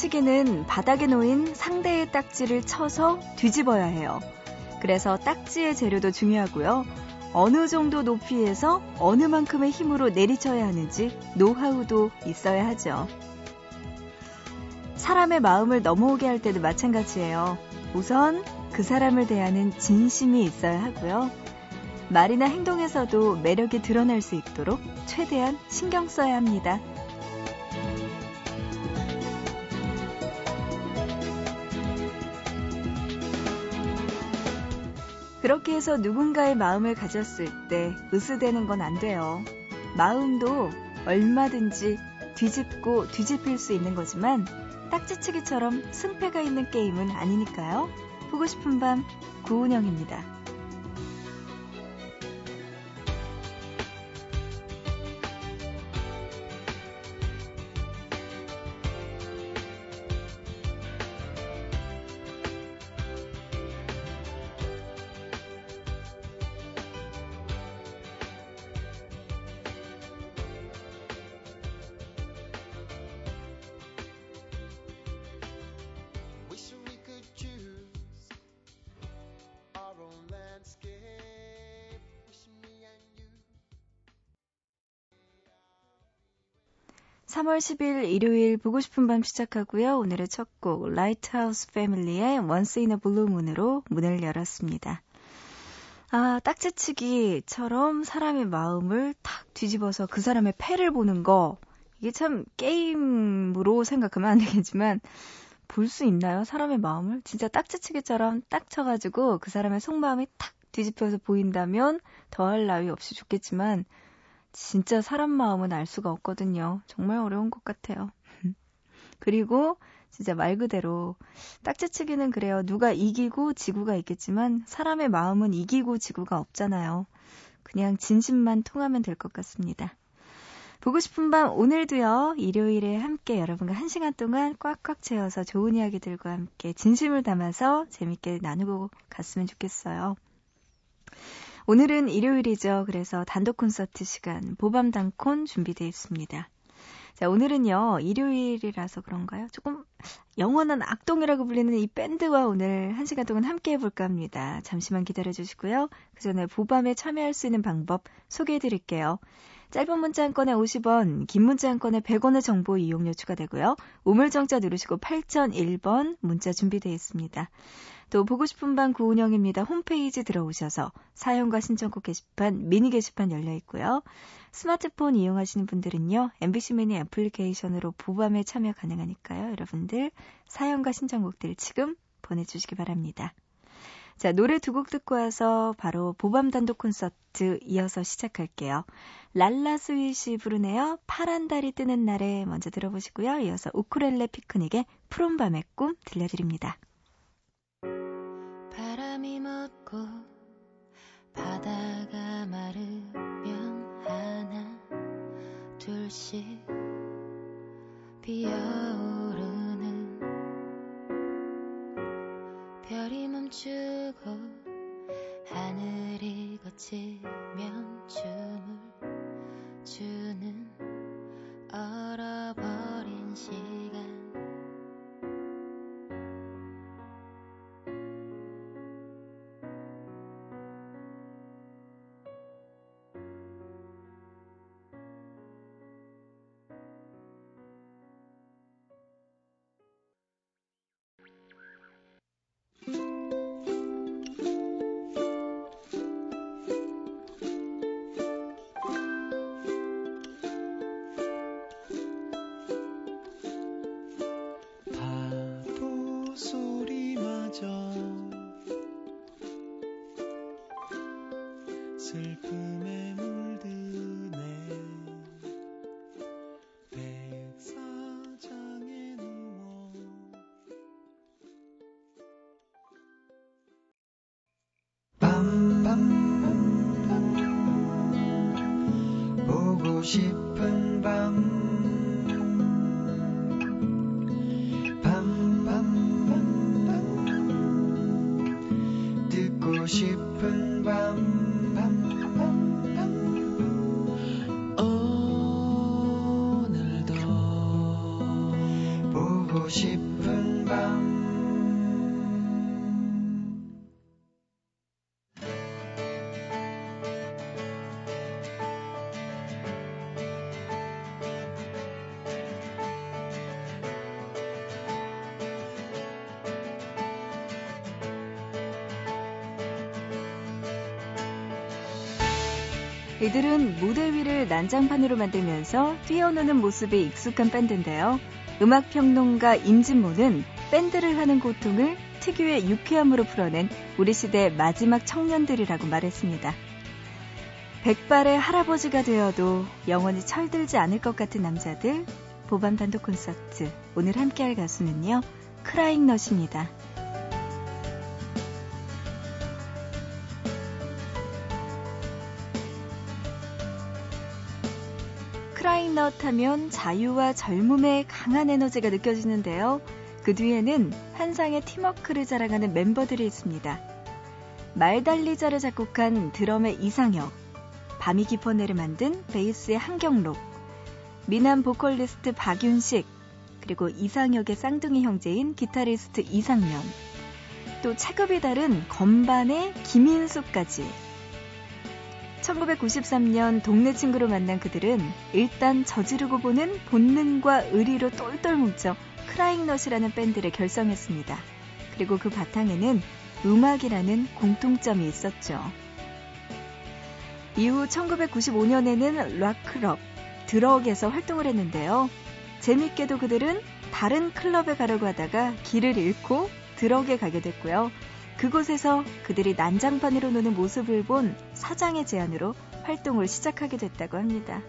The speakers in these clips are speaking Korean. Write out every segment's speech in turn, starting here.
딱지치기는 바닥에 놓인 상대의 딱지를 쳐서 뒤집어야 해요. 그래서 딱지의 재료도 중요하고요. 어느 정도 높이에서 어느 만큼의 힘으로 내리쳐야 하는지 노하우도 있어야 하죠. 사람의 마음을 넘어오게 할 때도 마찬가지예요. 우선 그 사람을 대하는 진심이 있어야 하고요. 말이나 행동에서도 매력이 드러날 수 있도록 최대한 신경 써야 합니다. 그렇게 해서 누군가의 마음을 가졌을 때 으스대는 건 안 돼요. 마음도 얼마든지 뒤집고 뒤집힐 수 있는 거지만 딱지치기처럼 승패가 있는 게임은 아니니까요. 보고 싶은 밤 구은영입니다. 3월 10일 일요일 보고 싶은 밤 시작하고요. 오늘의 첫 곡 Lighthouse Family의 Once in a Blue Moon으로 문을 열었습니다. 아, 딱지치기처럼 사람의 마음을 탁 뒤집어서 그 사람의 패를 보는 거 이게 참 게임으로 생각하면 안 되겠지만 볼 수 있나요? 사람의 마음을 진짜 딱지치기처럼 딱 쳐가지고 그 사람의 속마음이 탁 뒤집혀서 보인다면 더할 나위 없이 좋겠지만 진짜 사람 마음은 알 수가 없거든요. 정말 어려운 것 같아요. 그리고 진짜 말 그대로 딱지치기는 그래요. 누가 이기고 지구가 있겠지만 사람의 마음은 이기고 지구가 없잖아요. 그냥 진심만 통하면 될 것 같습니다. 보고 싶은 밤 오늘도요. 일요일에 함께 여러분과 한 시간 동안 꽉꽉 채워서 좋은 이야기들과 함께 진심을 담아서 재밌게 나누고 갔으면 좋겠어요. 오늘은 일요일이죠. 그래서 단독 콘서트 시간 보밤 단콘 준비되어 있습니다. 자, 오늘은요, 일요일이라서 그런가요? 조금 영원한 악동이라고 불리는 이 밴드와 오늘 한 시간 동안 함께 해볼까 합니다. 잠시만 기다려 주시고요. 그 전에 보밤에 참여할 수 있는 방법 소개해 드릴게요. 짧은 문자 한 건에 50원, 긴 문자 한 건에 100원의 정보 이용료 추가되고요. 우물정자 누르시고 8001번 문자 준비되어 있습니다. 또 보고 싶은 밤 구은영입니다. 홈페이지 들어오셔서 사연과 신청곡 게시판, 미니 게시판 열려 있고요. 스마트폰 이용하시는 분들은요. MBC 미니 애플리케이션으로 보밤에 참여 가능하니까요. 여러분들 사연과 신청곡들 지금 보내주시기 바랍니다. 자, 노래 두 곡 듣고 와서 바로 보밤 단독 콘서트 이어서 시작할게요. 랄라 스윗이 부르네요. 파란 달이 뜨는 날에 먼저 들어보시고요. 이어서 우쿠렐레 피크닉의 푸른 밤의 꿈 들려드립니다. 바람이 멎고 바다가 마르면 하나 둘씩 피어오르는 별이 멈추고 하늘이 거치면 춤을 주는 이들은 무대 위를 난장판으로 만들면서 뛰어노는 모습이 익숙한 밴드인데요. 음악평론가 임진모는 밴드를 하는 고통을 특유의 유쾌함으로 풀어낸 우리 시대 마지막 청년들이라고 말했습니다. 백발의 할아버지가 되어도 영원히 철들지 않을 것 같은 남자들 보밤 단독 콘서트 오늘 함께할 가수는요 크라잉넛입니다. 크라잉넛 하면 자유와 젊음의 강한 에너지가 느껴지는데요. 그 뒤에는 한상의 팀워크를 자랑하는 멤버들이 있습니다. 말달리자를 작곡한 드럼의 이상혁, 밤이 깊어내를 만든 베이스의 한경록, 미남 보컬리스트 박윤식, 그리고 이상혁의 쌍둥이 형제인 기타리스트 이상면, 또 체급이 다른 건반의 김인숙까지 1993년 동네 친구로 만난 그들은 일단 저지르고 보는 본능과 의리로 똘똘 뭉쳐 크라잉넛이라는 밴드를 결성했습니다. 그리고 그 바탕에는 음악이라는 공통점이 있었죠. 이후 1995년에는 락클럽, 드럭에서 활동을 했는데요. 재밌게도 그들은 다른 클럽에 가려고 하다가 길을 잃고 드럭에 가게 됐고요. 그곳에서 그들이 난장판으로 노는 모습을 본 사장의 제안으로 활동을 시작하게 됐다고 합니다.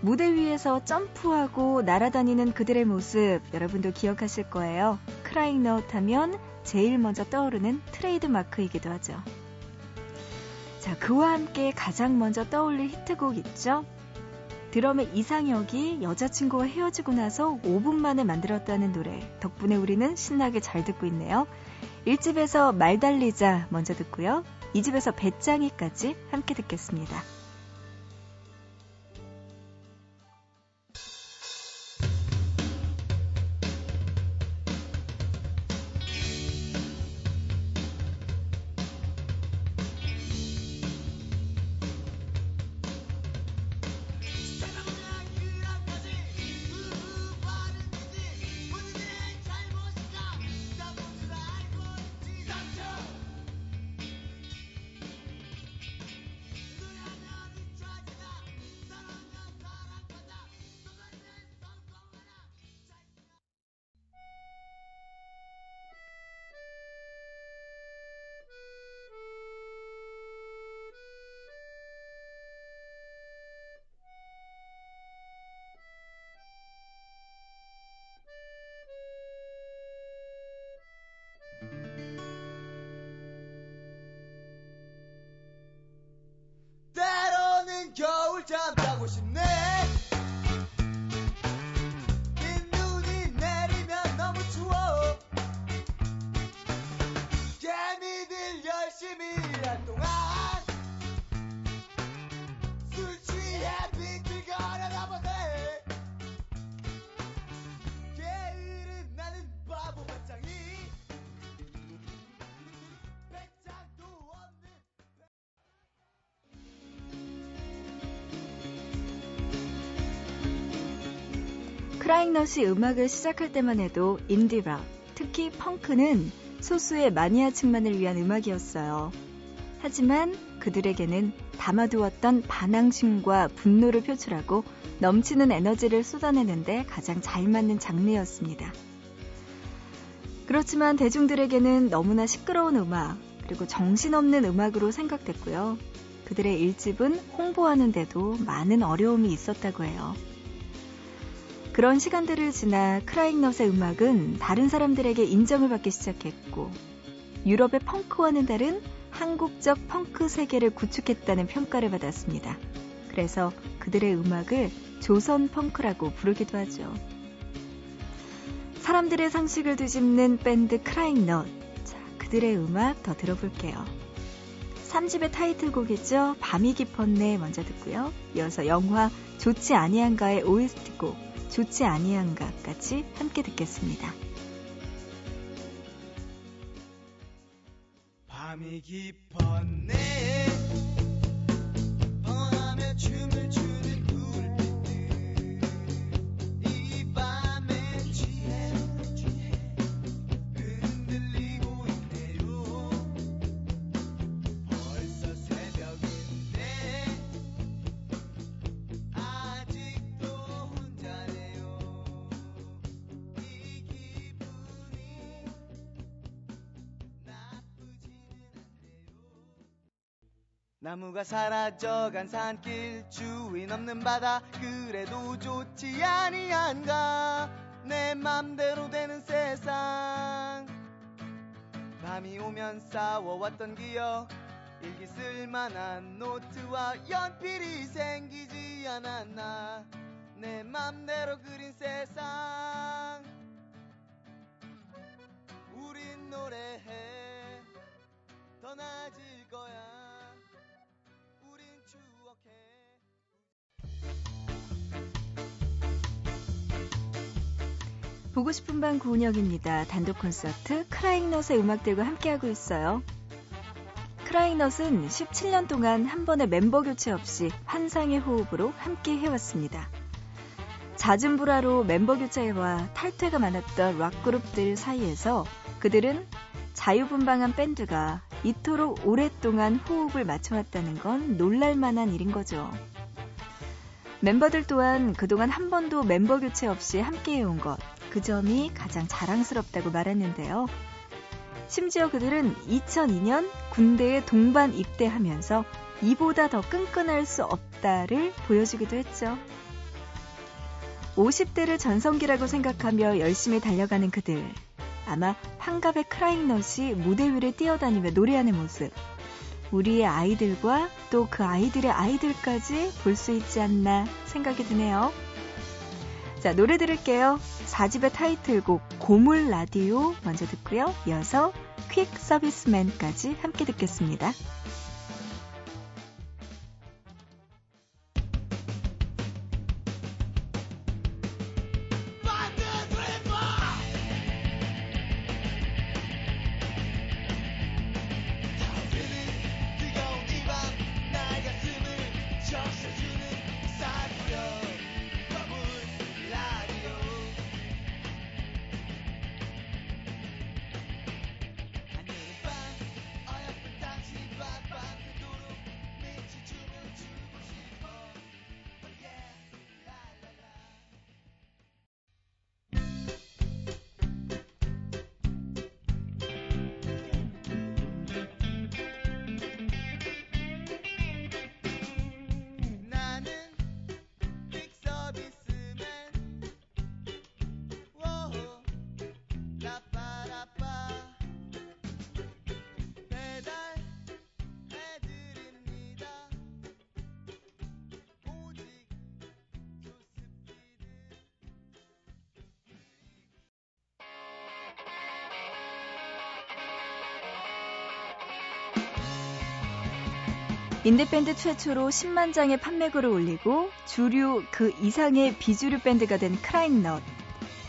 무대 위에서 점프하고 날아다니는 그들의 모습 여러분도 기억하실 거예요. 크라잉넛 하면 제일 먼저 떠오르는 트레이드 마크이기도 하죠. 자, 그와 함께 가장 먼저 떠올릴 히트곡 있죠? 드럼의 이상혁이 여자친구와 헤어지고 나서 5분 만에 만들었다는 노래. 덕분에 우리는 신나게 잘 듣고 있네요. 1집에서 말 달리자 먼저 듣고요. 2집에서 배짱이까지 함께 듣겠습니다. 크라잉넛이 음악을 시작할 때만 해도 인디락, 특히 펑크는 소수의 마니아층만을 위한 음악이었어요. 하지만 그들에게는 담아두었던 반항심과 분노를 표출하고 넘치는 에너지를 쏟아내는데 가장 잘 맞는 장르였습니다. 그렇지만 대중들에게는 너무나 시끄러운 음악, 그리고 정신없는 음악으로 생각됐고요. 그들의 일집은 홍보하는데도 많은 어려움이 있었다고 해요. 그런 시간들을 지나 크라잉넛의 음악은 다른 사람들에게 인정을 받기 시작했고 유럽의 펑크와는 다른 한국적 펑크 세계를 구축했다는 평가를 받았습니다. 그래서 그들의 음악을 조선 펑크라고 부르기도 하죠. 사람들의 상식을 뒤집는 밴드 크라잉넛. 자, 그들의 음악 더 들어볼게요. 3집의 타이틀곡이죠. 밤이 깊었네 먼저 듣고요. 이어서 영화 좋지 아니한가의 OST곡 좋지 아니한가까지 함께 듣겠습니다. 밤이 깊었네 나무가 사라져간 산길 주인 없는 바다 그래도 좋지 아니한가? 내 맘대로 되는 세상. 밤이 오면 싸워왔던 기억 일기 쓸만한 노트와 연필이 생기지 않았나? 내 맘대로 그린 세상. 우린 노래해. 더 나아질 거야 보고 싶은 밤 구은영입니다. 단독 콘서트 크라잉넛의 음악들과 함께하고 있어요. 크라잉넛은 17년 동안 한 번의 멤버 교체 없이 환상의 호흡으로 함께 해왔습니다. 잦은 불화로 멤버 교체와 탈퇴가 많았던 락 그룹들 사이에서 그들은 자유분방한 밴드가 이토록 오랫동안 호흡을 맞춰왔다는 건 놀랄만한 일인 거죠. 멤버들 또한 그동안 한 번도 멤버 교체 없이 함께 해온 것, 그 점이 가장 자랑스럽다고 말했는데요. 심지어 그들은 2002년 군대에 동반 입대하면서 이보다 더 끈끈할 수 없다를 보여주기도 했죠. 50대를 전성기라고 생각하며 열심히 달려가는 그들. 아마 환갑의 크라잉넛이 무대 위를 뛰어다니며 노래하는 모습. 우리의 아이들과 또 그 아이들의 아이들까지 볼 수 있지 않나 생각이 드네요. 자, 노래 들을게요. 4집의 타이틀곡 고물 라디오 먼저 듣고요. 이어서 퀵 서비스맨까지 함께 듣겠습니다. 인디밴드 최초로 10만 장의 판매고를 올리고 주류 그 이상의 비주류 밴드가 된 크라잉넛.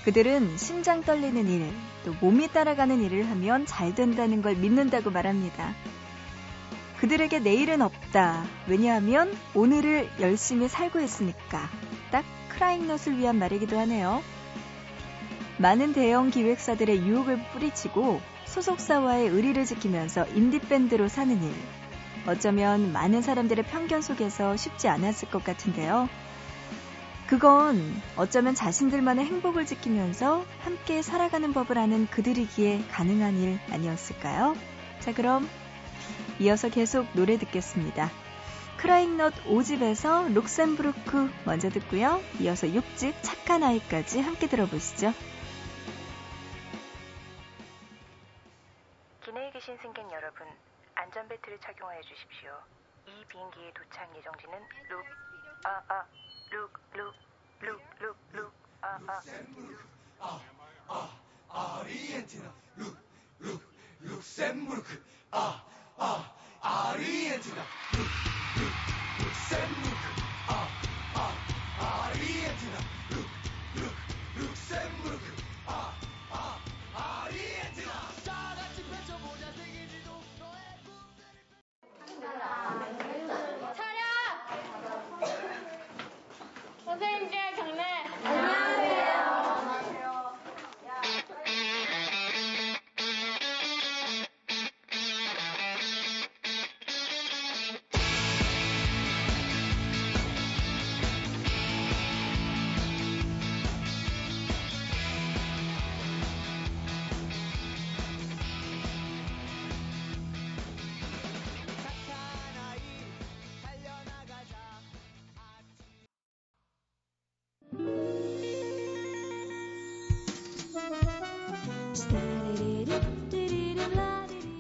그들은 심장 떨리는 일, 또 몸이 따라가는 일을 하면 잘 된다는 걸 믿는다고 말합니다. 그들에게 내일은 없다. 왜냐하면 오늘을 열심히 살고 있으니까. 딱 크라잉넛을 위한 말이기도 하네요. 많은 대형 기획사들의 유혹을 뿌리치고 소속사와의 의리를 지키면서 인디밴드로 사는 일. 어쩌면 많은 사람들의 편견 속에서 쉽지 않았을 것 같은데요. 그건 어쩌면 자신들만의 행복을 지키면서 함께 살아가는 법을 아는 그들이기에 가능한 일 아니었을까요? 자, 그럼 이어서 계속 노래 듣겠습니다. 크라잉넛 5집에서 룩셈부르크 먼저 듣고요. 이어서 6집 착한 아이까지 함께 들어보시죠. 기내에 계신 승객 여러분, 안전벨트를 착용하여 주십시오. 이 비행기의 도착 예정지는 룩 아 아 룩 룩 룩 룩 룩 아아 아르헨티나 룩 룩 룩셈부르크 아 아 아르헨티나 룩 룩 룩셈부르크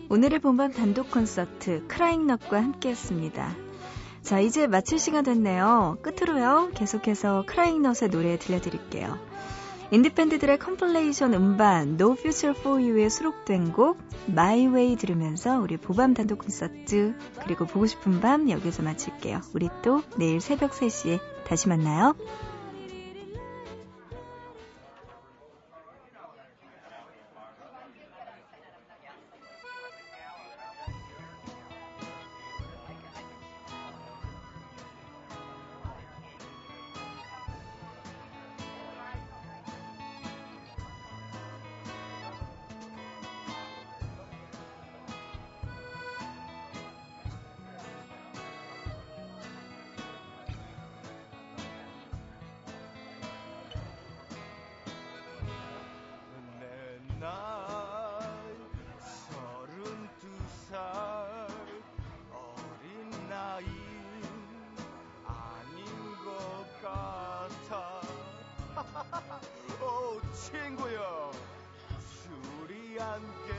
오늘의 본방 단독 콘서트 크라잉넛과 함께했습니다. 자, 이제 마칠 시간 됐네요. 끝으로요. 계속해서 크라잉넛의 노래 들려드릴게요. 인디밴드들의 컴플레이션 음반 No Future for You에 수록된 곡 My Way 들으면서 우리 보밤 단독 콘서트 그리고 보고 싶은 밤 여기서 마칠게요. 우리 또 내일 새벽 3시에 다시 만나요. 내 나이 서른 두 살 어린 나이 아닌 것 같아. 오 친구야 술이 안개